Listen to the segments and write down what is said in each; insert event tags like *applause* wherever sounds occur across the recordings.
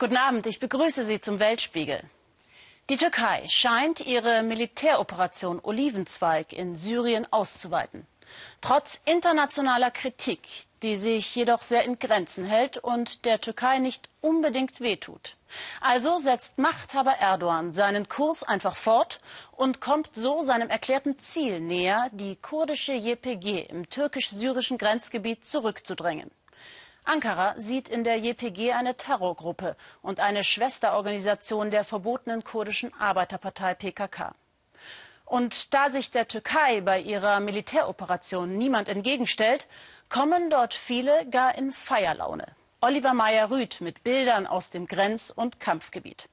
Guten Abend, ich begrüße Sie zum Weltspiegel. Die Türkei scheint ihre Militäroperation Olivenzweig in Syrien auszuweiten. Trotz internationaler Kritik, die sich jedoch sehr in Grenzen hält und der Türkei nicht unbedingt wehtut. Also setzt Machthaber Erdogan seinen Kurs einfach fort und kommt so seinem erklärten Ziel näher, die kurdische JPG im türkisch-syrischen Grenzgebiet zurückzudrängen. Ankara sieht in der JPG eine Terrorgruppe und eine Schwesterorganisation der verbotenen kurdischen Arbeiterpartei PKK. Und da sich der Türkei bei ihrer Militäroperation niemand entgegenstellt, kommen dort viele gar in Feierlaune. Oliver Meyer-Rüth mit Bildern aus dem Grenz- und Kampfgebiet.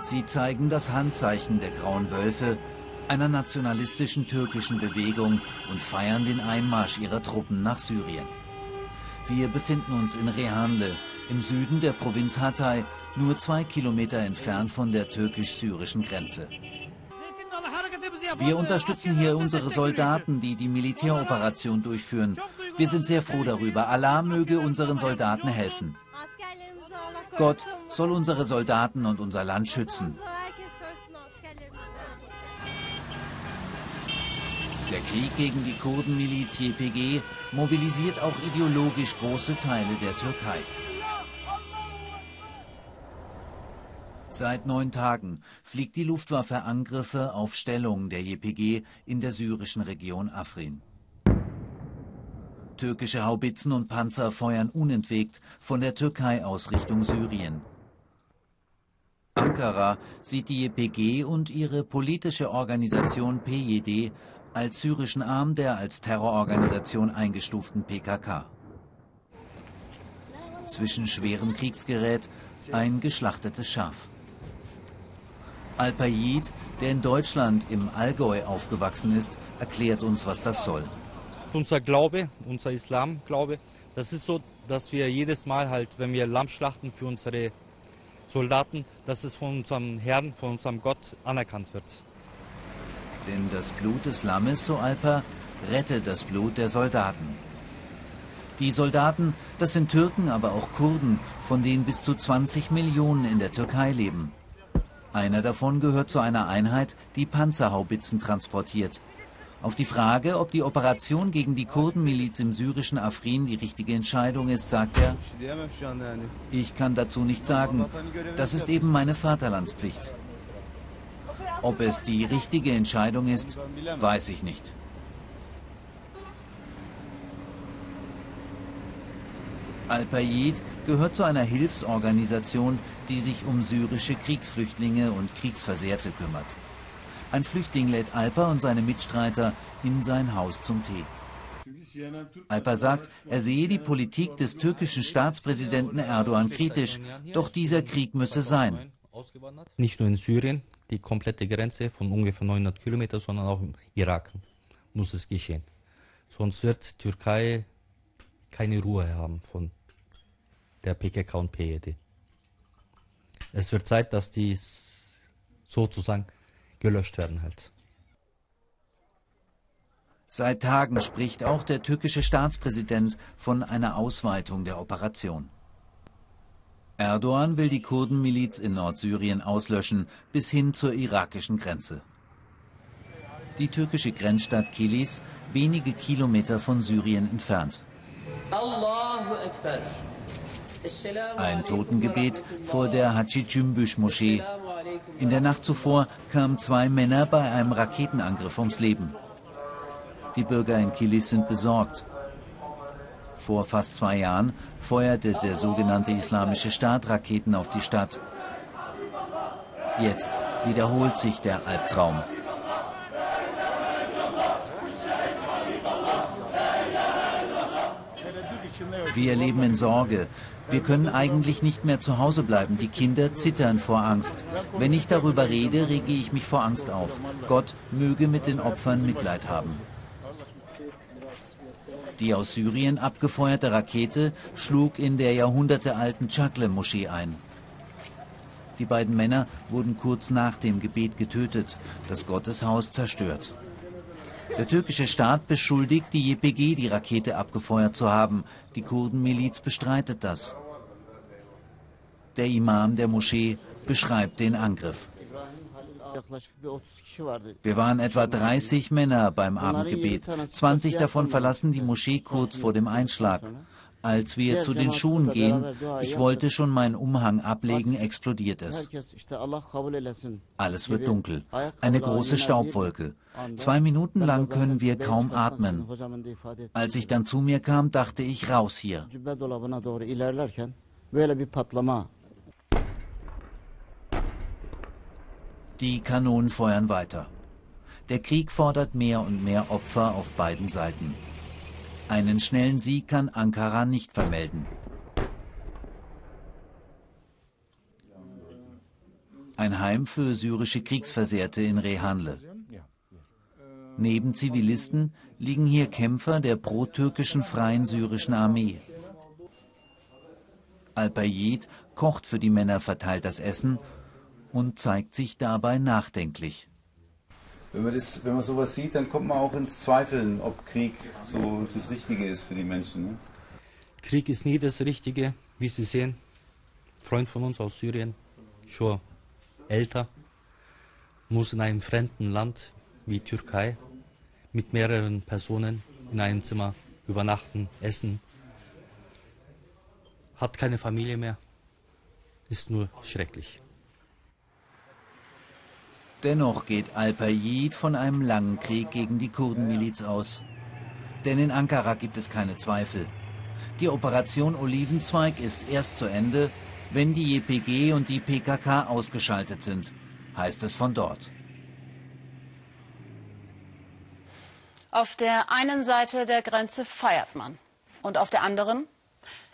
Sie zeigen das Handzeichen der Grauen Wölfe, einer nationalistischen türkischen Bewegung und feiern den Einmarsch ihrer Truppen nach Syrien. Wir befinden uns in Rehanle, im Süden der Provinz Hatay, nur zwei Kilometer entfernt von der türkisch-syrischen Grenze. Wir unterstützen hier unsere Soldaten, die die Militäroperation durchführen. Wir sind sehr froh darüber. Allah möge unseren Soldaten helfen. Gott soll unsere Soldaten und unser Land schützen. Der Krieg gegen die Kurdenmiliz YPG mobilisiert auch ideologisch große Teile der Türkei. Seit neun Tagen fliegt die Luftwaffe Angriffe auf Stellungen der JPG in der syrischen Region Afrin. Türkische Haubitzen und Panzer feuern unentwegt von der Türkei aus Richtung Syrien. Ankara sieht die JPG und ihre politische Organisation PJD als syrischen Arm der als Terrororganisation eingestuften PKK. Zwischen schwerem Kriegsgerät ein geschlachtetes Schaf. Al-Payid, der in Deutschland im Allgäu aufgewachsen ist, erklärt uns, was das soll. Unser Glaube, unser Islamglaube, das ist so, dass wir jedes Mal halt, wenn wir Lamm schlachten für unsere Soldaten, dass es von unserem Herrn, von unserem Gott anerkannt wird. Denn das Blut des Lammes, so Alpa, rettet das Blut der Soldaten. Die Soldaten, das sind Türken, aber auch Kurden, von denen bis zu 20 Millionen in der Türkei leben. Einer davon gehört zu einer Einheit, die Panzerhaubitzen transportiert. Auf die Frage, ob die Operation gegen die Kurdenmiliz im syrischen Afrin die richtige Entscheidung ist, sagt er, ich kann dazu nichts sagen. Das ist eben meine Vaterlandspflicht. Ob es die richtige Entscheidung ist, weiß ich nicht. Al-Payid gehört zu einer Hilfsorganisation, die sich um syrische Kriegsflüchtlinge und Kriegsversehrte kümmert. Ein Flüchtling lädt Alpa und seine Mitstreiter in sein Haus zum Tee. Alpa sagt, er sehe die Politik des türkischen Staatspräsidenten Erdogan kritisch, doch dieser Krieg müsse sein. Nicht nur in Syrien, die komplette Grenze von ungefähr 900 Kilometern, sondern auch im Irak muss es geschehen. Sonst wird Türkei keine Ruhe haben von der PKK und PED. Es wird Zeit, dass die sozusagen gelöscht werden halt. Seit Tagen spricht auch der türkische Staatspräsident von einer Ausweitung der Operation. Erdogan will die Kurdenmiliz in Nordsyrien auslöschen, bis hin zur irakischen Grenze. Die türkische Grenzstadt Kilis, wenige Kilometer von Syrien entfernt. Ein Totengebet vor der Haji Cümbüş Moschee. In der Nacht zuvor kamen zwei Männer bei einem Raketenangriff ums Leben. Die Bürger in Kilis sind besorgt. Vor fast zwei Jahren feuerte der sogenannte Islamische Staat Raketen auf die Stadt. Jetzt wiederholt sich der Albtraum. Wir leben in Sorge. Wir können eigentlich nicht mehr zu Hause bleiben. Die Kinder zittern vor Angst. Wenn ich darüber rede, rege ich mich vor Angst auf. Gott möge mit den Opfern Mitleid haben. Die aus Syrien abgefeuerte Rakete schlug in der jahrhundertealten Chakle-Moschee ein. Die beiden Männer wurden kurz nach dem Gebet getötet, das Gotteshaus zerstört. Der türkische Staat beschuldigt die JPG, die Rakete abgefeuert zu haben. Die Kurdenmiliz bestreitet das. Der Imam der Moschee beschreibt den Angriff. Wir waren etwa 30 Männer beim Abendgebet. 20 davon verlassen die Moschee kurz vor dem Einschlag. Als wir zu den Schuhen gehen, ich wollte schon meinen Umhang ablegen, explodiert es. Alles wird dunkel. Eine große Staubwolke. Zwei Minuten lang können wir kaum atmen. Als ich dann zu mir kam, dachte ich, raus hier. Die Kanonen feuern weiter. Der Krieg fordert mehr und mehr Opfer auf beiden Seiten. Einen schnellen Sieg kann Ankara nicht vermelden. Ein Heim für syrische Kriegsversehrte in Rehanle. Neben Zivilisten liegen hier Kämpfer der pro-türkischen Freien Syrischen Armee. Al-Bayid kocht für die Männer, verteilt das Essen und zeigt sich dabei nachdenklich. Wenn man, das, wenn man sowas sieht, dann kommt man auch ins Zweifeln, ob Krieg so das Richtige ist für die Menschen. Ne? Krieg ist nie das Richtige, wie Sie sehen. Freund von uns aus Syrien, schon älter, muss in einem fremden Land wie Türkei mit mehreren Personen in einem Zimmer übernachten, essen, hat keine Familie mehr, ist nur schrecklich. Dennoch geht Al-Payid von einem langen Krieg gegen die Kurdenmiliz aus. Denn in Ankara gibt es keine Zweifel. Die Operation Olivenzweig ist erst zu Ende, wenn die JPG und die PKK ausgeschaltet sind, heißt es von dort. Auf der einen Seite der Grenze feiert man und auf der anderen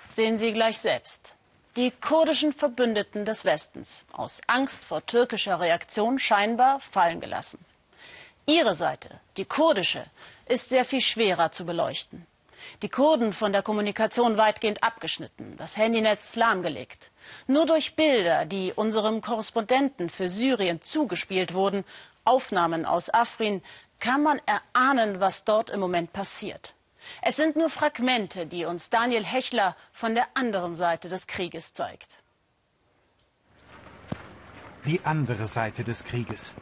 sehen Sie gleich selbst die kurdischen Verbündeten des Westens aus Angst vor türkischer Reaktion scheinbar fallen gelassen. Ihre Seite, die kurdische, ist sehr viel schwerer zu beleuchten. Die Kurden von der Kommunikation weitgehend abgeschnitten, das Handynetz lahmgelegt. Nur durch Bilder, die unserem Korrespondenten für Syrien zugespielt wurden, Aufnahmen aus Afrin, kann man erahnen, was dort im Moment passiert. Es sind nur Fragmente, die uns Daniel Hechler von der anderen Seite des Krieges zeigt. Die andere Seite des Krieges.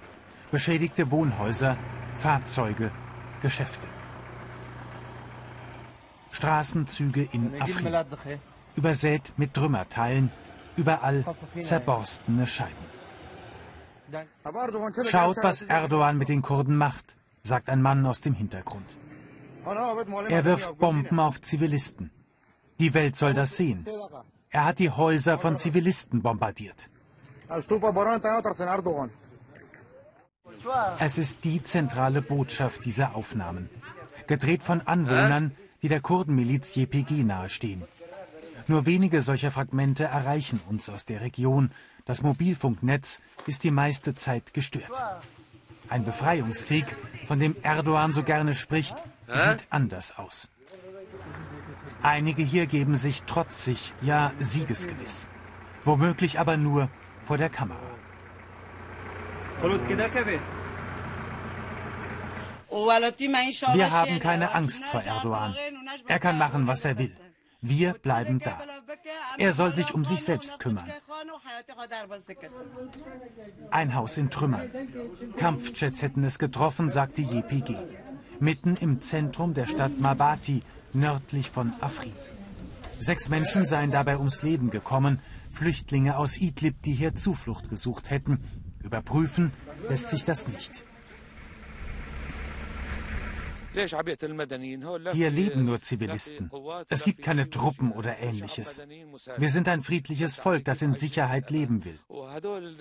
Beschädigte Wohnhäuser, Fahrzeuge, Geschäfte. Straßenzüge in Afrin. Übersät mit Trümmerteilen, überall zerborstene Scheiben. Schaut, was Erdogan mit den Kurden macht, sagt ein Mann aus dem Hintergrund. Er wirft Bomben auf Zivilisten. Die Welt soll das sehen. Er hat die Häuser von Zivilisten bombardiert. Es ist die zentrale Botschaft dieser Aufnahmen. Gedreht von Anwohnern, die der Kurdenmiliz JPG nahestehen. Nur wenige solcher Fragmente erreichen uns aus der Region. Das Mobilfunknetz ist die meiste Zeit gestört. Ein Befreiungskrieg, von dem Erdogan so gerne spricht, sieht anders aus. Einige hier geben sich trotzig, ja siegesgewiss. Womöglich aber nur vor der Kamera. Wir haben keine Angst vor Erdogan. Er kann machen, was er will. Wir bleiben da. Er soll sich um sich selbst kümmern. Ein Haus in Trümmern. Kampfjets hätten es getroffen, sagt die JPG mitten im Zentrum der Stadt Mabati, nördlich von Afrin. Sechs Menschen seien dabei ums Leben gekommen, Flüchtlinge aus Idlib, die hier Zuflucht gesucht hätten. Überprüfen lässt sich das nicht. Hier leben nur Zivilisten. Es gibt keine Truppen oder ähnliches. Wir sind ein friedliches Volk, das in Sicherheit leben will.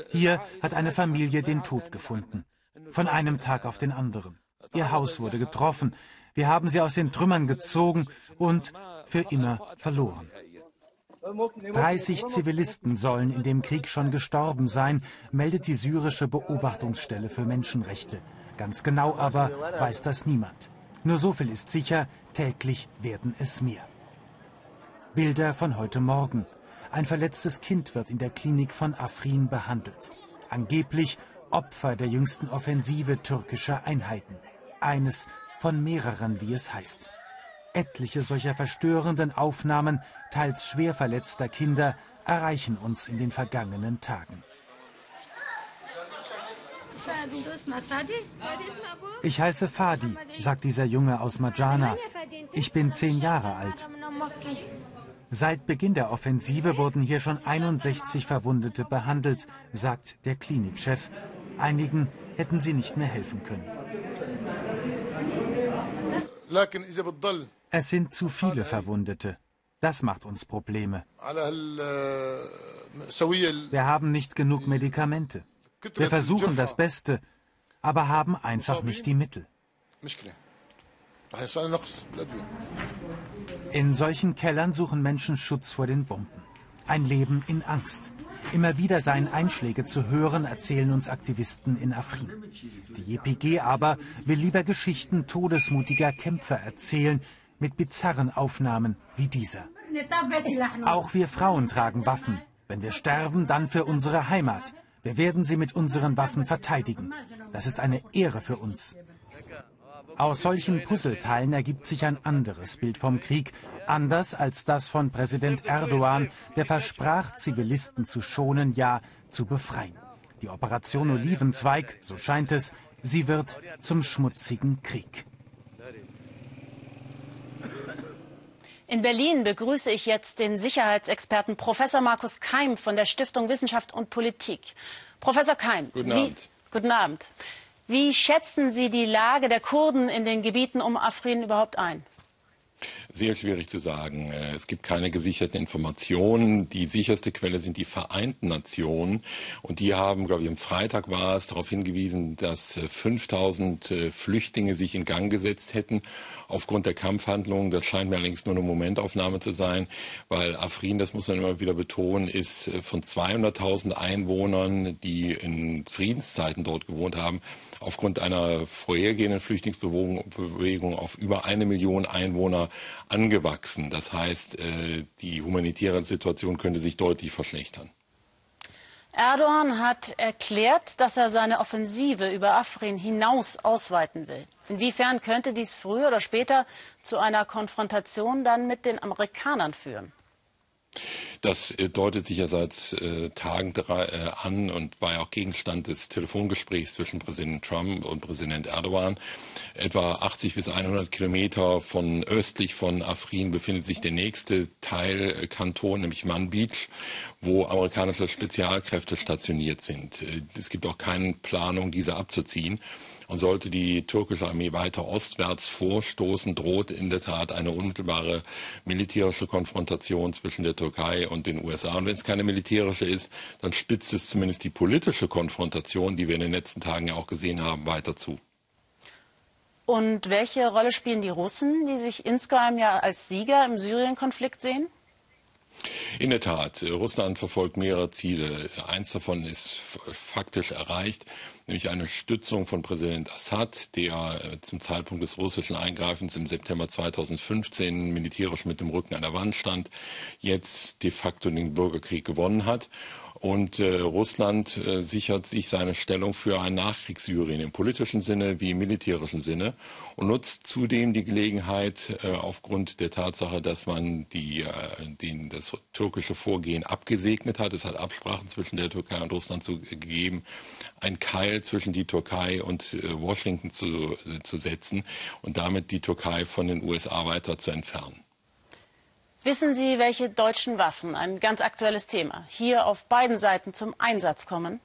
Hier hat eine Familie den Tod gefunden. Von einem Tag auf den anderen. Ihr Haus wurde getroffen. Wir haben sie aus den Trümmern gezogen und für immer verloren. 30 Zivilisten sollen in dem Krieg schon gestorben sein, meldet die syrische Beobachtungsstelle für Menschenrechte. Ganz genau aber weiß das niemand. Nur so viel ist sicher, täglich werden es mehr. Bilder von heute Morgen. Ein verletztes Kind wird in der Klinik von Afrin behandelt. Angeblich Opfer der jüngsten Offensive türkischer Einheiten eines von mehreren, wie es heißt. Etliche solcher verstörenden Aufnahmen, teils schwer verletzter Kinder, erreichen uns in den vergangenen Tagen. Ich heiße Fadi, sagt dieser Junge aus Majana. Ich bin zehn Jahre alt. Seit Beginn der Offensive wurden hier schon 61 Verwundete behandelt, sagt der Klinikchef. Einigen hätten sie nicht mehr helfen können. Es sind zu viele Verwundete. Das macht uns Probleme. Wir haben nicht genug Medikamente. Wir versuchen das Beste, aber haben einfach nicht die Mittel. In solchen Kellern suchen Menschen Schutz vor den Bomben. Ein Leben in Angst. Immer wieder seien Einschläge zu hören, erzählen uns Aktivisten in Afrin. Die JPG aber will lieber Geschichten todesmutiger Kämpfer erzählen, mit bizarren Aufnahmen wie dieser. Auch wir Frauen tragen Waffen. Wenn wir sterben, dann für unsere Heimat. Wir werden sie mit unseren Waffen verteidigen. Das ist eine Ehre für uns. Aus solchen Puzzleteilen ergibt sich ein anderes Bild vom Krieg, anders als das von Präsident Erdogan, der versprach, Zivilisten zu schonen, ja zu befreien. Die Operation Olivenzweig, so scheint es, sie wird zum schmutzigen Krieg. In Berlin begrüße ich jetzt den Sicherheitsexperten Professor Markus Keim von der Stiftung Wissenschaft und Politik. Professor Keim. Guten Abend. Wie, guten Abend. Wie schätzen Sie die Lage der Kurden in den Gebieten um Afrin überhaupt ein? Sehr schwierig zu sagen. Äh, es gibt keine gesicherten Informationen. Die sicherste Quelle sind die Vereinten Nationen. Und die haben, glaube ich, am Freitag war es, darauf hingewiesen, dass 5000 äh, äh, Flüchtlinge sich in Gang gesetzt hätten aufgrund der Kampfhandlungen. Das scheint mir allerdings nur eine Momentaufnahme zu sein, weil Afrin, das muss man immer wieder betonen, ist von 200.000 Einwohnern, die in Friedenszeiten dort gewohnt haben, aufgrund einer vorhergehenden Flüchtlingsbewegung auf über eine Million Einwohner angewachsen. Das heißt, äh, die humanitäre Situation könnte sich deutlich verschlechtern. Erdogan hat erklärt, dass er seine Offensive über Afrin hinaus ausweiten will. Inwiefern könnte dies früher oder später zu einer Konfrontation dann mit den Amerikanern führen? Das äh, deutet sich ja seit äh, Tagen äh, an und war ja auch Gegenstand des Telefongesprächs zwischen Präsident Trump und Präsident Erdogan. Etwa 80 bis 100 Kilometer von östlich von Afrin befindet sich der nächste Teilkanton, nämlich Manbij, wo amerikanische Spezialkräfte stationiert sind. Äh, es gibt auch keine Planung, diese abzuziehen. Und sollte die türkische Armee weiter ostwärts vorstoßen, droht in der Tat eine unmittelbare militärische Konfrontation zwischen der Türkei und den USA. Und wenn es keine militärische ist, dann spitzt es zumindest die politische Konfrontation, die wir in den letzten Tagen ja auch gesehen haben, weiter zu. Und welche Rolle spielen die Russen, die sich insgeheim ja als Sieger im Syrien-Konflikt sehen? In der Tat, Russland verfolgt mehrere Ziele. Eins davon ist faktisch erreicht, nämlich eine Stützung von Präsident Assad, der äh, zum Zeitpunkt des russischen Eingreifens im September 2015 militärisch mit dem Rücken an der Wand stand, jetzt de facto den Bürgerkrieg gewonnen hat und äh, Russland äh, sichert sich seine Stellung für ein Nachkriegssyrien im politischen Sinne wie im militärischen Sinne und nutzt zudem die Gelegenheit, äh, aufgrund der Tatsache, dass man die, äh, den, das türkische Vorgehen abgesegnet hat, es hat Absprachen zwischen der Türkei und Russland zu, gegeben, ein Keil zwischen die Türkei und äh, Washington zu, äh, zu setzen und damit die Türkei von den USA weiter zu entfernen. Wissen Sie, welche deutschen Waffen, ein ganz aktuelles Thema, hier auf beiden Seiten zum Einsatz kommen?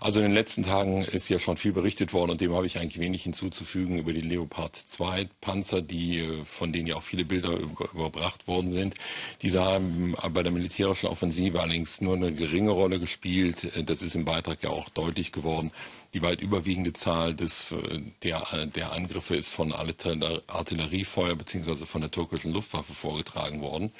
Also in den letzten Tagen ist ja schon viel berichtet worden und dem habe ich eigentlich wenig hinzuzufügen über die Leopard 2 Panzer, die, äh, von denen ja auch viele Bilder überbracht worden sind. Diese haben bei der militärischen Offensive allerdings nur eine geringe Rolle gespielt. Äh, das ist im Beitrag ja auch deutlich geworden. Die weit überwiegende Zahl des, äh, der, der Angriffe ist von Artilleriefeuer bzw. von der türkischen Luftwaffe vorgetragen worden.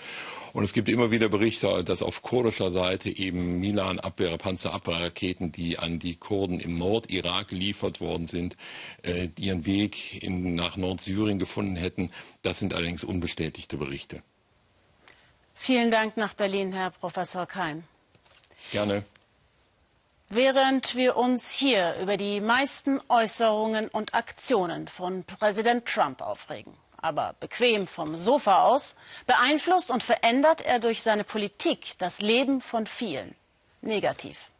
Und es gibt immer wieder Berichte, dass auf kurdischer Seite eben Milan-Abwehr, Panzerabwehrraketen, die an die Kurden im Nordirak geliefert worden sind, äh, ihren Weg in, nach Nordsyrien gefunden hätten. Das sind allerdings unbestätigte Berichte. Vielen Dank nach Berlin, Herr Professor Keim. Gerne. Während wir uns hier über die meisten Äußerungen und Aktionen von Präsident Trump aufregen, aber bequem vom Sofa aus, beeinflusst und verändert er durch seine Politik das Leben von vielen. Negativ.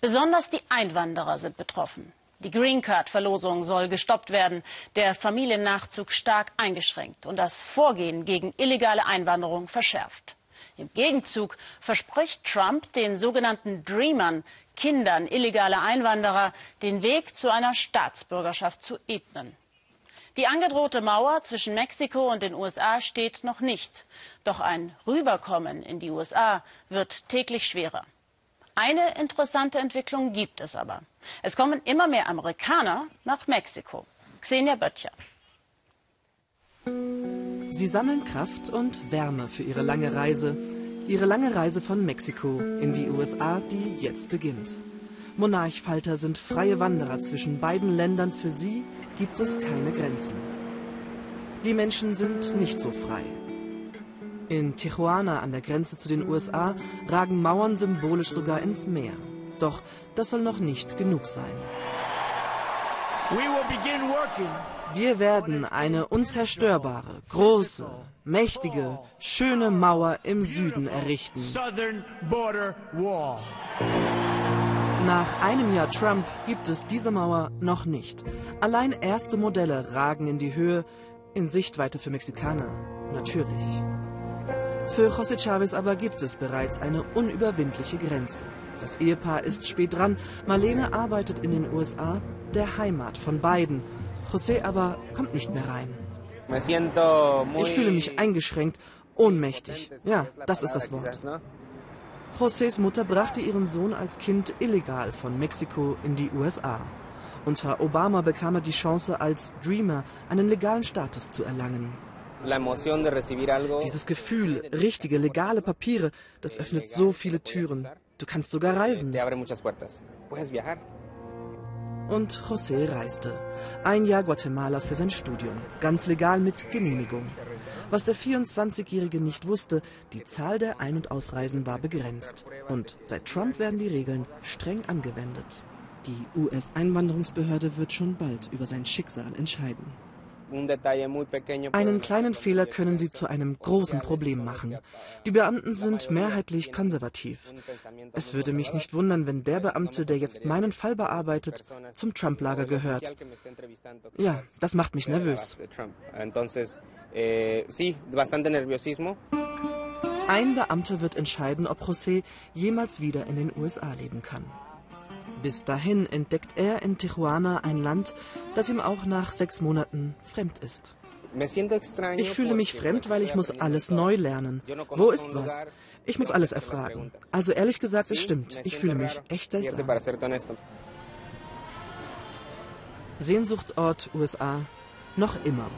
Besonders die Einwanderer sind betroffen. Die Green Card-Verlosung soll gestoppt werden, der Familiennachzug stark eingeschränkt und das Vorgehen gegen illegale Einwanderung verschärft. Im Gegenzug verspricht Trump den sogenannten Dreamern Kindern illegaler Einwanderer den Weg zu einer Staatsbürgerschaft zu ebnen. Die angedrohte Mauer zwischen Mexiko und den USA steht noch nicht. Doch ein Rüberkommen in die USA wird täglich schwerer. Eine interessante Entwicklung gibt es aber. Es kommen immer mehr Amerikaner nach Mexiko. Xenia Böttcher. Sie sammeln Kraft und Wärme für ihre lange Reise Ihre lange Reise von Mexiko in die USA, die jetzt beginnt. Monarchfalter sind freie Wanderer zwischen beiden Ländern. Für sie gibt es keine Grenzen. Die Menschen sind nicht so frei. In Tijuana an der Grenze zu den USA ragen Mauern symbolisch sogar ins Meer. Doch das soll noch nicht genug sein. We will begin working wir werden eine unzerstörbare, große, mächtige, schöne Mauer im Süden errichten. Nach einem Jahr Trump gibt es diese Mauer noch nicht. Allein erste Modelle ragen in die Höhe, in Sichtweite für Mexikaner, natürlich. Für José Chávez aber gibt es bereits eine unüberwindliche Grenze. Das Ehepaar ist spät dran. Marlene arbeitet in den USA, der Heimat von beiden, José aber kommt nicht mehr rein. Ich fühle mich eingeschränkt, ohnmächtig. Ja, das ist das Wort. Josés Mutter brachte ihren Sohn als Kind illegal von Mexiko in die USA. Unter Obama bekam er die Chance, als Dreamer einen legalen Status zu erlangen. Dieses Gefühl, richtige, legale Papiere, das öffnet so viele Türen. Du kannst sogar reisen. Und José reiste. Ein Jahr Guatemala für sein Studium. Ganz legal mit Genehmigung. Was der 24-Jährige nicht wusste, die Zahl der Ein- und Ausreisen war begrenzt. Und seit Trump werden die Regeln streng angewendet. Die US-Einwanderungsbehörde wird schon bald über sein Schicksal entscheiden. Einen kleinen Fehler können sie zu einem großen Problem machen. Die Beamten sind mehrheitlich konservativ. Es würde mich nicht wundern, wenn der Beamte, der jetzt meinen Fall bearbeitet, zum Trump-Lager gehört. Ja, das macht mich nervös. Eh, Ein Beamter wird entscheiden, ob José jemals wieder in den USA leben kann. Bis dahin entdeckt er in Tijuana ein Land, das ihm auch nach sechs Monaten fremd ist. Ich fühle mich fremd, weil ich muss alles neu lernen. Wo ist was? Ich muss alles erfragen. Also ehrlich gesagt, es stimmt. Ich fühle mich echt seltsam. Sehnsuchtsort USA noch immer.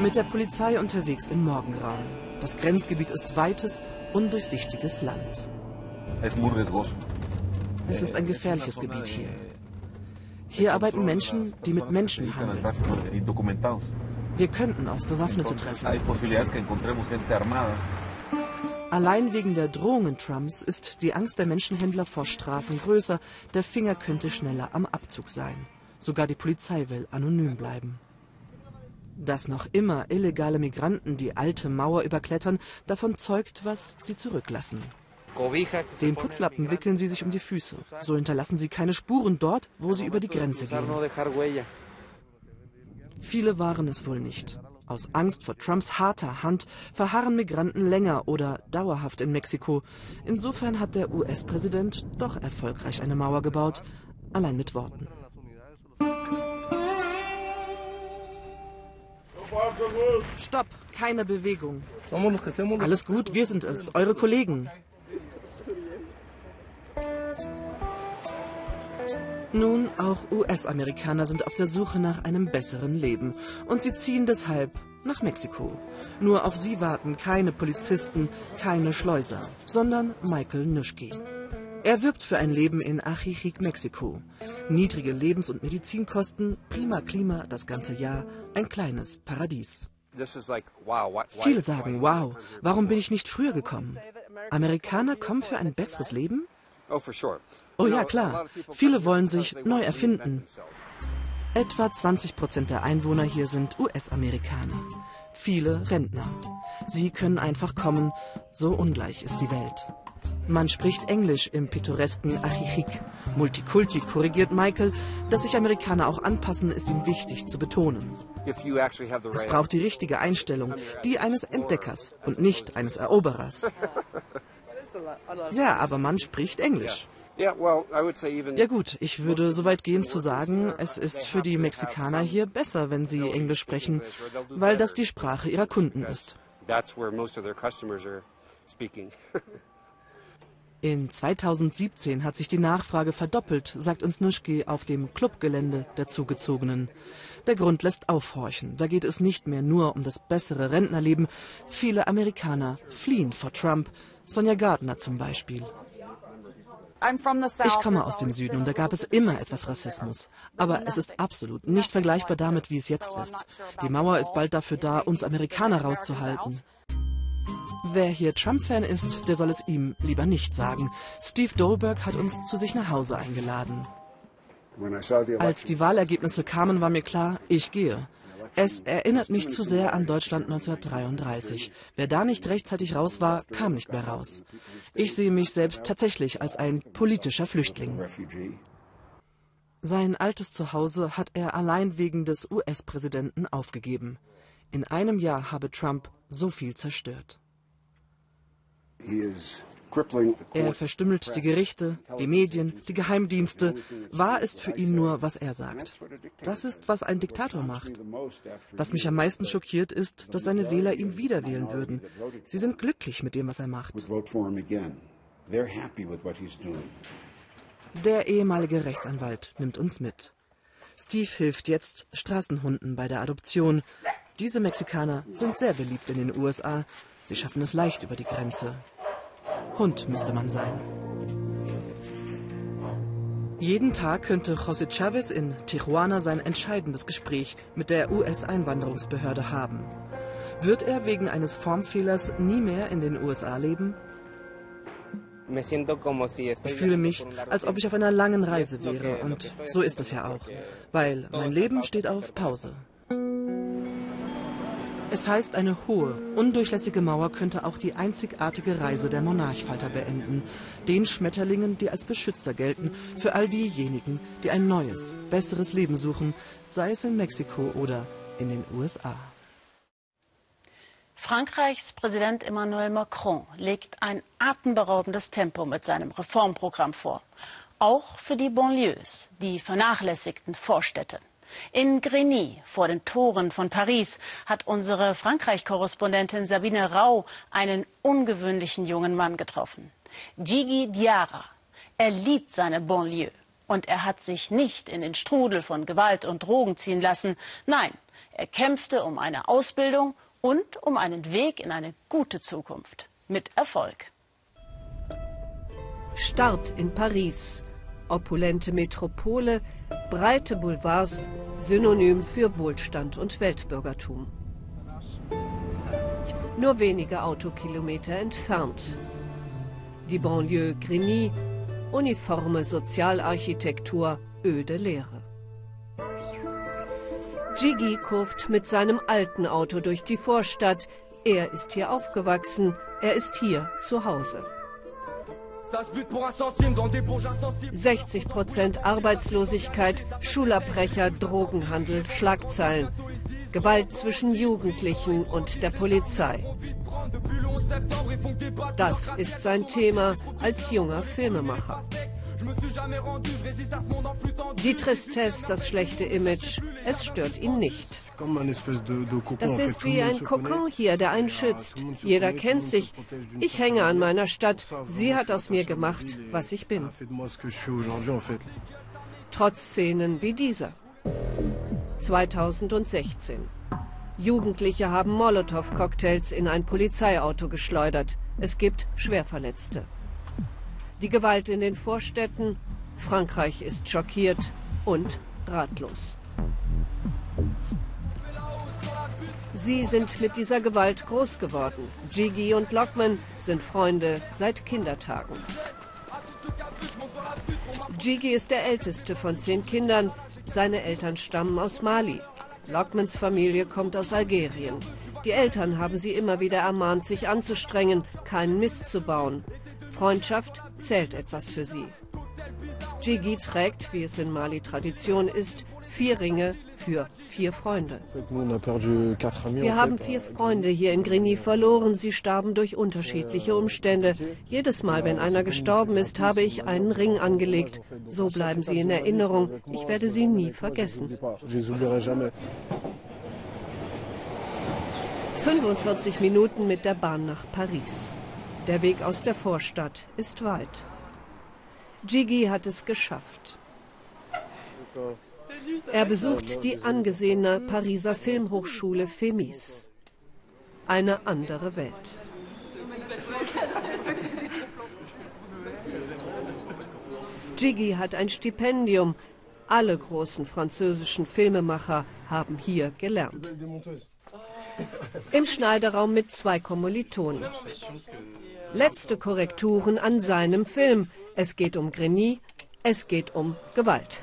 Mit der Polizei unterwegs im Morgengrauen. Das Grenzgebiet ist weites, undurchsichtiges Land. Es ist ein gefährliches Gebiet hier. Hier arbeiten Menschen, die mit Menschen handeln. Wir könnten auf Bewaffnete treffen. Allein wegen der Drohungen Trumps ist die Angst der Menschenhändler vor Strafen größer. Der Finger könnte schneller am Abzug sein. Sogar die Polizei will anonym bleiben. Dass noch immer illegale Migranten die alte Mauer überklettern, davon zeugt, was sie zurücklassen. Den Putzlappen wickeln sie sich um die Füße. So hinterlassen sie keine Spuren dort, wo sie über die Grenze gehen. Viele waren es wohl nicht. Aus Angst vor Trumps harter Hand verharren Migranten länger oder dauerhaft in Mexiko. Insofern hat der US-Präsident doch erfolgreich eine Mauer gebaut, allein mit Worten. Stopp, keine Bewegung. Alles gut, wir sind es, eure Kollegen. Nun, auch US-Amerikaner sind auf der Suche nach einem besseren Leben und sie ziehen deshalb nach Mexiko. Nur auf sie warten keine Polizisten, keine Schleuser, sondern Michael Nuschke. Er wirbt für ein Leben in Ajijic, Mexiko. Niedrige Lebens- und Medizinkosten, prima Klima das ganze Jahr, ein kleines Paradies. Viele sagen, wow, warum bin ich nicht früher gekommen? Amerikaner kommen für ein besseres Leben? Oh ja, klar. Viele wollen sich neu erfinden. Etwa 20 Prozent der Einwohner hier sind US-Amerikaner. Viele Rentner. Sie können einfach kommen, so ungleich ist die Welt. Man spricht Englisch im pittoresken Achichik. Multikulti korrigiert Michael, dass sich Amerikaner auch anpassen, ist ihm wichtig zu betonen. Es braucht die richtige Einstellung, die eines Entdeckers und nicht eines Eroberers. *laughs* Ja, aber man spricht Englisch. Ja gut, ich würde so weit gehen zu sagen, es ist für die Mexikaner hier besser, wenn sie Englisch sprechen, weil das die Sprache ihrer Kunden ist. *laughs* In 2017 hat sich die Nachfrage verdoppelt, sagt uns Nuschki auf dem Clubgelände der Zugezogenen. Der Grund lässt aufhorchen. Da geht es nicht mehr nur um das bessere Rentnerleben. Viele Amerikaner fliehen vor Trump. Sonja Gardner zum Beispiel. Ich komme aus dem Süden und da gab es immer etwas Rassismus. Aber es ist absolut nicht vergleichbar damit, wie es jetzt ist. Die Mauer ist bald dafür da, uns Amerikaner rauszuhalten. Wer hier Trump-Fan ist, der soll es ihm lieber nicht sagen. Steve Dolberg hat uns zu sich nach Hause eingeladen. Als die Wahlergebnisse kamen, war mir klar, ich gehe. Es erinnert mich zu sehr an Deutschland 1933. Wer da nicht rechtzeitig raus war, kam nicht mehr raus. Ich sehe mich selbst tatsächlich als ein politischer Flüchtling. Sein altes Zuhause hat er allein wegen des US-Präsidenten aufgegeben. In einem Jahr habe Trump so viel zerstört. Er verstümmelt die Gerichte, die Medien, die Geheimdienste. Wahr ist für ihn nur, was er sagt. Das ist, was ein Diktator macht. Was mich am meisten schockiert, ist, dass seine Wähler ihn wieder wählen würden. Sie sind glücklich mit dem, was er macht. Der ehemalige Rechtsanwalt nimmt uns mit. Steve hilft jetzt Straßenhunden bei der Adoption. Diese Mexikaner sind sehr beliebt in den USA. Sie schaffen es leicht über die Grenze. Hund müsste man sein. Jeden Tag könnte José Chavez in Tijuana sein entscheidendes Gespräch mit der US-Einwanderungsbehörde haben. Wird er wegen eines Formfehlers nie mehr in den USA leben? Ich fühle mich, als ob ich auf einer langen Reise wäre und so ist es ja auch, weil mein Leben steht auf Pause. Es heißt, eine hohe, undurchlässige Mauer könnte auch die einzigartige Reise der Monarchfalter beenden. Den Schmetterlingen, die als Beschützer gelten für all diejenigen, die ein neues, besseres Leben suchen, sei es in Mexiko oder in den USA. Frankreichs Präsident Emmanuel Macron legt ein atemberaubendes Tempo mit seinem Reformprogramm vor. Auch für die Banlieues, die vernachlässigten Vorstädte. In Grigny, vor den Toren von Paris, hat unsere Frankreich-Korrespondentin Sabine Rau einen ungewöhnlichen jungen Mann getroffen. Gigi Diarra. Er liebt seine Banlieue. Und er hat sich nicht in den Strudel von Gewalt und Drogen ziehen lassen. Nein, er kämpfte um eine Ausbildung und um einen Weg in eine gute Zukunft. Mit Erfolg. Start in Paris. Opulente Metropole, breite Boulevards, Synonym für Wohlstand und Weltbürgertum. Nur wenige Autokilometer entfernt. Die Banlieue Grigny, uniforme Sozialarchitektur, öde Leere. Gigi kurft mit seinem alten Auto durch die Vorstadt. Er ist hier aufgewachsen, er ist hier zu Hause. 60 Prozent Arbeitslosigkeit, Schulabbrecher, Drogenhandel, Schlagzeilen. Gewalt zwischen Jugendlichen und der Polizei. Das ist sein Thema als junger Filmemacher. Die Tristesse, das schlechte Image, es stört ihn nicht. Das ist wie ein Kokon hier, der einen schützt. Jeder kennt sich. Ich hänge an meiner Stadt. Sie hat aus mir gemacht, was ich bin. Trotz Szenen wie dieser. 2016. Jugendliche haben Molotow-Cocktails in ein Polizeiauto geschleudert. Es gibt Schwerverletzte. Die Gewalt in den Vorstädten. Frankreich ist schockiert und ratlos. Sie sind mit dieser Gewalt groß geworden. Gigi und Lockman sind Freunde seit Kindertagen. Jigi ist der älteste von zehn Kindern. Seine Eltern stammen aus Mali. Lockmans Familie kommt aus Algerien. Die Eltern haben sie immer wieder ermahnt, sich anzustrengen, keinen Mist zu bauen. Freundschaft zählt etwas für sie. Jigi trägt, wie es in Mali Tradition ist, vier Ringe für vier Freunde. Wir haben vier Freunde hier in Grigny verloren. Sie starben durch unterschiedliche Umstände. Jedes Mal, wenn einer gestorben ist, habe ich einen Ring angelegt. So bleiben sie in Erinnerung. Ich werde sie nie vergessen. 45 Minuten mit der Bahn nach Paris. Der Weg aus der Vorstadt ist weit. Gigi hat es geschafft. Er besucht die angesehene Pariser Filmhochschule FEMIS. Eine andere Welt. Gigi hat ein Stipendium. Alle großen französischen Filmemacher haben hier gelernt. Im Schneideraum mit zwei Kommilitonen. Letzte Korrekturen an seinem Film. Es geht um Greny, es geht um Gewalt.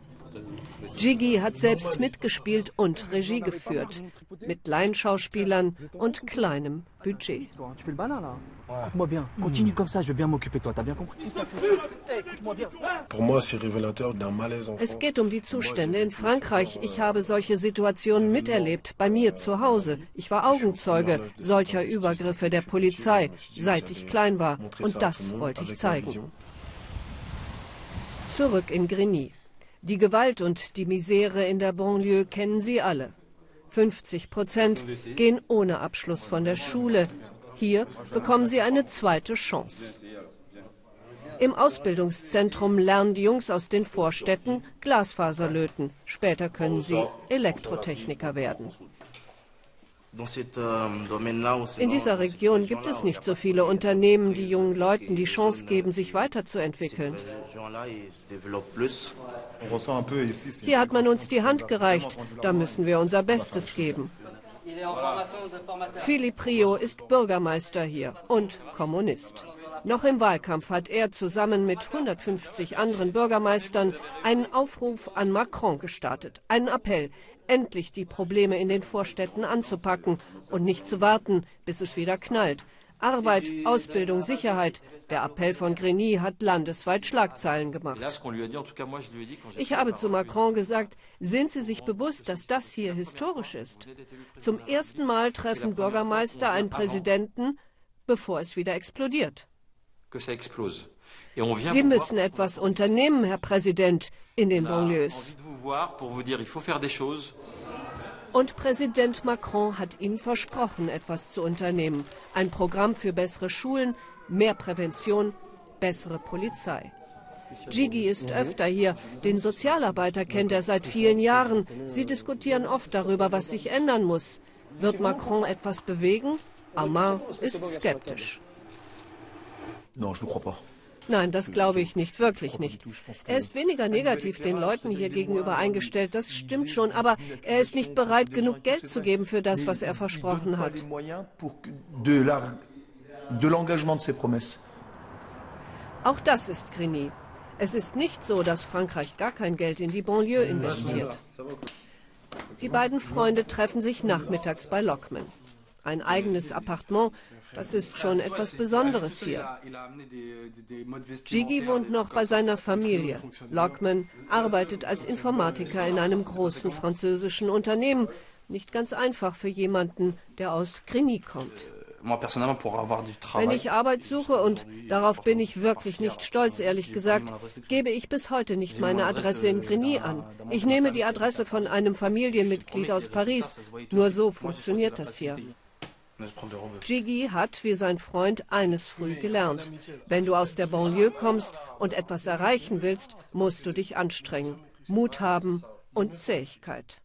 Jiggy hat selbst mitgespielt und Regie geführt, mit Laienschauspielern und kleinem Budget. Es geht um die Zustände in Frankreich. Ich habe solche Situationen miterlebt, bei mir zu Hause. Ich war Augenzeuge solcher Übergriffe der Polizei, seit ich klein war. Und das wollte ich zeigen. Zurück in Grigny. Die Gewalt und die Misere in der Banlieue kennen Sie alle. 50 Prozent gehen ohne Abschluss von der Schule. Hier bekommen sie eine zweite Chance. Im Ausbildungszentrum lernen die Jungs aus den Vorstädten Glasfaser löten. Später können sie Elektrotechniker werden. In dieser Region gibt es nicht so viele Unternehmen, die jungen Leuten die Chance geben, sich weiterzuentwickeln. Hier hat man uns die Hand gereicht, da müssen wir unser Bestes geben. Philipp Rio ist Bürgermeister hier und Kommunist. Noch im Wahlkampf hat er zusammen mit 150 anderen Bürgermeistern einen Aufruf an Macron gestartet, einen Appell, endlich die Probleme in den Vorstädten anzupacken und nicht zu warten, bis es wieder knallt. Arbeit, Ausbildung, Sicherheit. Der Appell von Grigny hat landesweit Schlagzeilen gemacht. Ich habe zu Macron gesagt, sind Sie sich bewusst, dass das hier historisch ist? Zum ersten Mal treffen Bürgermeister einen Präsidenten, bevor es wieder explodiert. Sie müssen etwas unternehmen, Herr Präsident, in den Banlieues. Und Präsident Macron hat ihnen versprochen, etwas zu unternehmen. Ein Programm für bessere Schulen, mehr Prävention, bessere Polizei. Gigi ist öfter hier. Den Sozialarbeiter kennt er seit vielen Jahren. Sie diskutieren oft darüber, was sich ändern muss. Wird Macron etwas bewegen? Armand ist skeptisch. Non, je ne crois pas. Nein, das glaube ich nicht, wirklich nicht. Er ist weniger negativ den Leuten hier gegenüber eingestellt, das stimmt schon, aber er ist nicht bereit, genug Geld zu geben für das, was er versprochen hat. Auch das ist Grigny. Es ist nicht so, dass Frankreich gar kein Geld in die Banlieue investiert. Die beiden Freunde treffen sich nachmittags bei Lockman. Ein eigenes Appartement, das ist schon etwas Besonderes hier. Gigi wohnt noch bei seiner Familie. Lockman arbeitet als Informatiker in einem großen französischen Unternehmen. Nicht ganz einfach für jemanden, der aus Grigny kommt. Wenn ich Arbeit suche, und darauf bin ich wirklich nicht stolz, ehrlich gesagt, gebe ich bis heute nicht meine Adresse in Grigny an. Ich nehme die Adresse von einem Familienmitglied aus Paris. Nur so funktioniert das hier. Gigi hat, wie sein Freund, eines früh gelernt. Wenn du aus der Banlieue kommst und etwas erreichen willst, musst du dich anstrengen, Mut haben und Zähigkeit.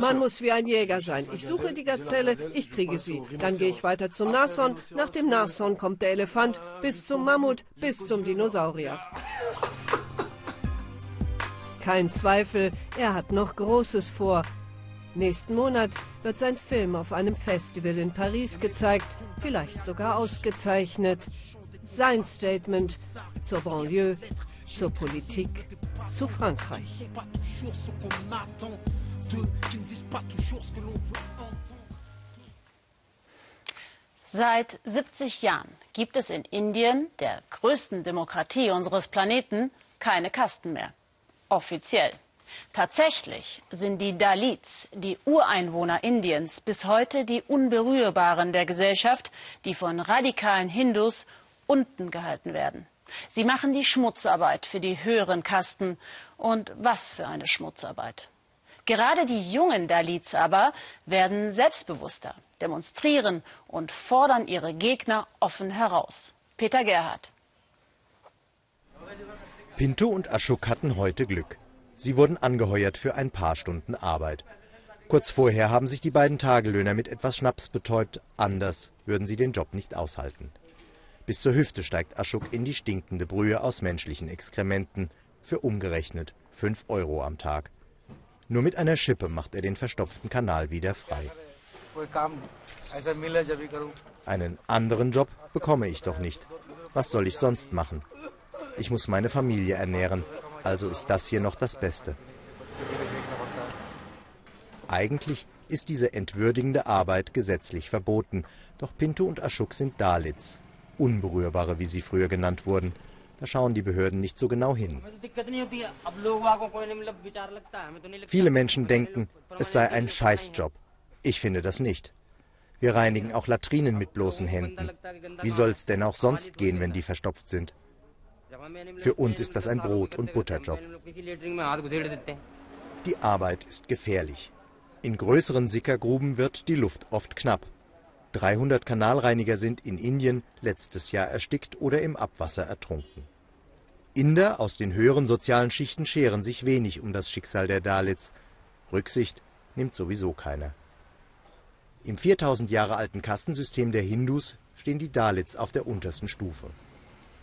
Man muss wie ein Jäger sein. Ich suche die Gazelle, ich kriege sie. Dann gehe ich weiter zum Nashorn. Nach dem Nashorn kommt der Elefant, bis zum Mammut, bis zum Dinosaurier. Kein Zweifel, er hat noch Großes vor. Nächsten Monat wird sein Film auf einem Festival in Paris gezeigt, vielleicht sogar ausgezeichnet. Sein Statement zur Banlieue, zur Politik, zu Frankreich. Seit 70 Jahren gibt es in Indien, der größten Demokratie unseres Planeten, keine Kasten mehr. Offiziell. Tatsächlich sind die Dalits, die Ureinwohner Indiens, bis heute die Unberührbaren der Gesellschaft, die von radikalen Hindus unten gehalten werden. Sie machen die Schmutzarbeit für die höheren Kasten. Und was für eine Schmutzarbeit. Gerade die jungen Dalits aber werden selbstbewusster, demonstrieren und fordern ihre Gegner offen heraus. Peter Gerhardt. Pinto und Aschuk hatten heute Glück. Sie wurden angeheuert für ein paar Stunden Arbeit. Kurz vorher haben sich die beiden Tagelöhner mit etwas Schnaps betäubt. Anders würden sie den Job nicht aushalten. Bis zur Hüfte steigt Aschuk in die stinkende Brühe aus menschlichen Exkrementen. Für umgerechnet 5 Euro am Tag. Nur mit einer Schippe macht er den verstopften Kanal wieder frei. Einen anderen Job bekomme ich doch nicht. Was soll ich sonst machen? Ich muss meine Familie ernähren, also ist das hier noch das Beste. Eigentlich ist diese entwürdigende Arbeit gesetzlich verboten, doch Pinto und Aschuk sind Dalits, Unberührbare, wie sie früher genannt wurden. Da schauen die Behörden nicht so genau hin. Viele Menschen denken, es sei ein Scheißjob. Ich finde das nicht. Wir reinigen auch Latrinen mit bloßen Händen. Wie soll es denn auch sonst gehen, wenn die verstopft sind? Für uns ist das ein Brot- und Butterjob. Die Arbeit ist gefährlich. In größeren Sickergruben wird die Luft oft knapp. 300 Kanalreiniger sind in Indien letztes Jahr erstickt oder im Abwasser ertrunken. Inder aus den höheren sozialen Schichten scheren sich wenig um das Schicksal der Dalits. Rücksicht nimmt sowieso keiner. Im 4000 Jahre alten Kastensystem der Hindus stehen die Dalits auf der untersten Stufe.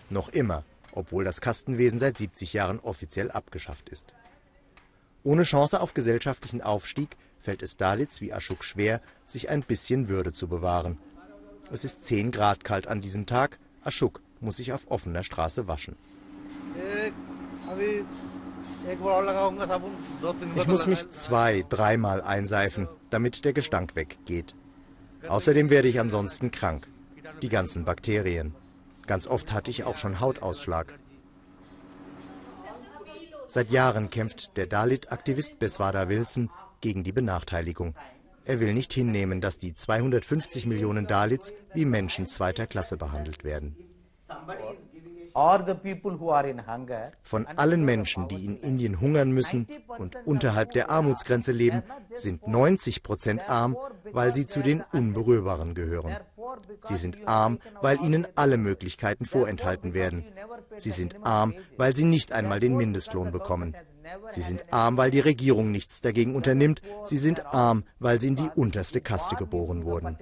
Noch immer obwohl das Kastenwesen seit 70 Jahren offiziell abgeschafft ist. Ohne Chance auf gesellschaftlichen Aufstieg fällt es Dalits wie Aschuk schwer, sich ein bisschen Würde zu bewahren. Es ist 10 Grad kalt an diesem Tag. Aschuk muss sich auf offener Straße waschen. Ich muss mich zwei, dreimal einseifen, damit der Gestank weggeht. Außerdem werde ich ansonsten krank. Die ganzen Bakterien. Ganz oft hatte ich auch schon Hautausschlag. Seit Jahren kämpft der Dalit-Aktivist Beswada Wilson gegen die Benachteiligung. Er will nicht hinnehmen, dass die 250 Millionen Dalits wie Menschen zweiter Klasse behandelt werden. Von allen Menschen, die in Indien hungern müssen und unterhalb der Armutsgrenze leben, sind 90 Prozent arm, weil sie zu den Unberührbaren gehören. Sie sind arm, weil ihnen alle Möglichkeiten vorenthalten werden. Sie sind arm, weil sie nicht einmal den Mindestlohn bekommen. Sie sind arm, weil die Regierung nichts dagegen unternimmt. Sie sind arm, weil sie in die unterste Kaste geboren wurden.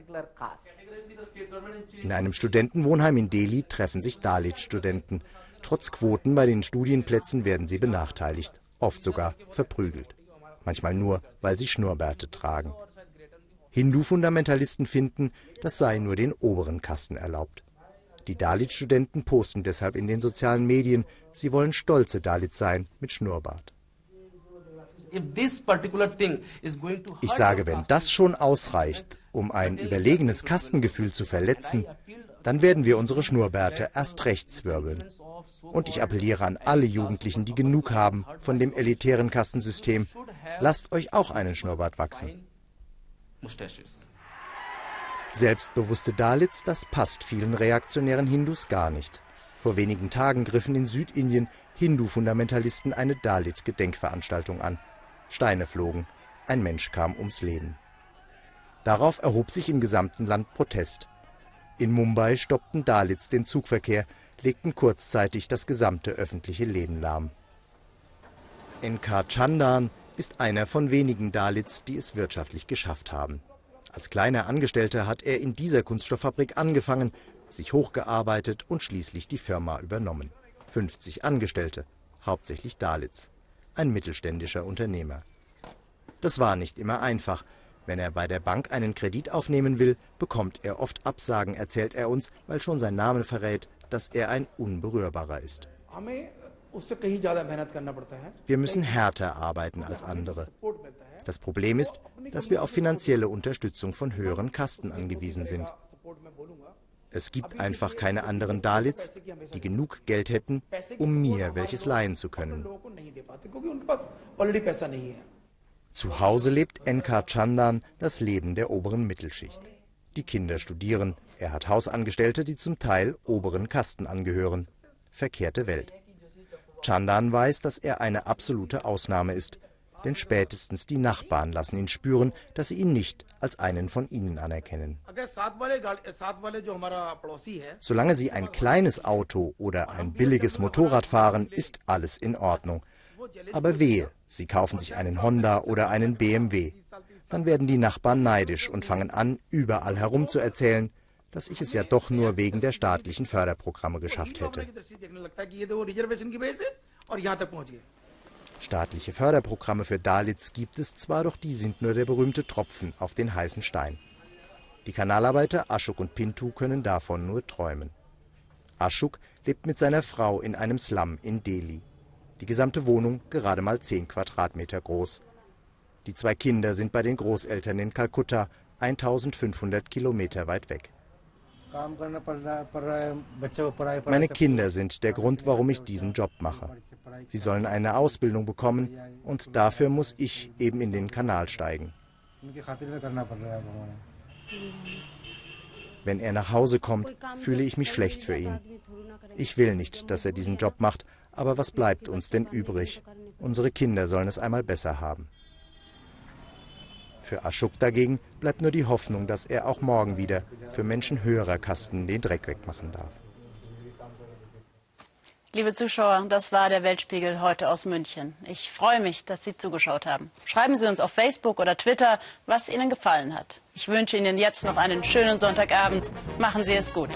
In einem Studentenwohnheim in Delhi treffen sich Dalit-Studenten. Trotz Quoten bei den Studienplätzen werden sie benachteiligt, oft sogar verprügelt. Manchmal nur, weil sie Schnurrbärte tragen. Hindu-Fundamentalisten finden, das sei nur den oberen Kasten erlaubt. Die Dalit-Studenten posten deshalb in den sozialen Medien, sie wollen stolze Dalits sein mit Schnurrbart. Ich sage, wenn das schon ausreicht, um ein überlegenes Kastengefühl zu verletzen, dann werden wir unsere Schnurrbärte erst recht zwirbeln. Und ich appelliere an alle Jugendlichen, die genug haben von dem elitären Kastensystem, lasst euch auch einen Schnurrbart wachsen. Selbstbewusste Dalits, das passt vielen reaktionären Hindus gar nicht. Vor wenigen Tagen griffen in Südindien Hindu-Fundamentalisten eine Dalit-Gedenkveranstaltung an. Steine flogen, ein Mensch kam ums Leben. Darauf erhob sich im gesamten Land Protest. In Mumbai stoppten Dalits den Zugverkehr, legten kurzzeitig das gesamte öffentliche Leben lahm. N.K. Chandan ist einer von wenigen Dalits, die es wirtschaftlich geschafft haben. Als kleiner Angestellter hat er in dieser Kunststofffabrik angefangen, sich hochgearbeitet und schließlich die Firma übernommen. 50 Angestellte, hauptsächlich Dalits. ein mittelständischer Unternehmer. Das war nicht immer einfach. Wenn er bei der Bank einen Kredit aufnehmen will, bekommt er oft Absagen, erzählt er uns, weil schon sein Name verrät, dass er ein Unberührbarer ist. Wir müssen härter arbeiten als andere. Das Problem ist, dass wir auf finanzielle Unterstützung von höheren Kasten angewiesen sind. Es gibt einfach keine anderen Dalits, die genug Geld hätten, um mir welches leihen zu können. Zu Hause lebt N.K. Chandan das Leben der oberen Mittelschicht. Die Kinder studieren, er hat Hausangestellte, die zum Teil oberen Kasten angehören. Verkehrte Welt. Chandan weiß, dass er eine absolute Ausnahme ist, denn spätestens die Nachbarn lassen ihn spüren, dass sie ihn nicht als einen von ihnen anerkennen. Solange sie ein kleines Auto oder ein billiges Motorrad fahren, ist alles in Ordnung. Aber wehe, sie kaufen sich einen Honda oder einen BMW. Dann werden die Nachbarn neidisch und fangen an, überall herum zu erzählen, dass ich es ja doch nur wegen der staatlichen Förderprogramme geschafft hätte. Staatliche Förderprogramme für Dalits gibt es zwar, doch die sind nur der berühmte Tropfen auf den heißen Stein. Die Kanalarbeiter Ashok und Pintu können davon nur träumen. Ashok lebt mit seiner Frau in einem Slum in Delhi. Die gesamte Wohnung gerade mal 10 Quadratmeter groß. Die zwei Kinder sind bei den Großeltern in Kalkutta, 1500 Kilometer weit weg. Meine Kinder sind der Grund, warum ich diesen Job mache. Sie sollen eine Ausbildung bekommen und dafür muss ich eben in den Kanal steigen. Wenn er nach Hause kommt, fühle ich mich schlecht für ihn. Ich will nicht, dass er diesen Job macht, aber was bleibt uns denn übrig? Unsere Kinder sollen es einmal besser haben. Für Aschuk dagegen bleibt nur die Hoffnung, dass er auch morgen wieder für Menschen höherer Kasten den Dreck wegmachen darf. Liebe Zuschauer, das war der Weltspiegel heute aus München. Ich freue mich, dass Sie zugeschaut haben. Schreiben Sie uns auf Facebook oder Twitter, was Ihnen gefallen hat. Ich wünsche Ihnen jetzt noch einen schönen Sonntagabend. Machen Sie es gut.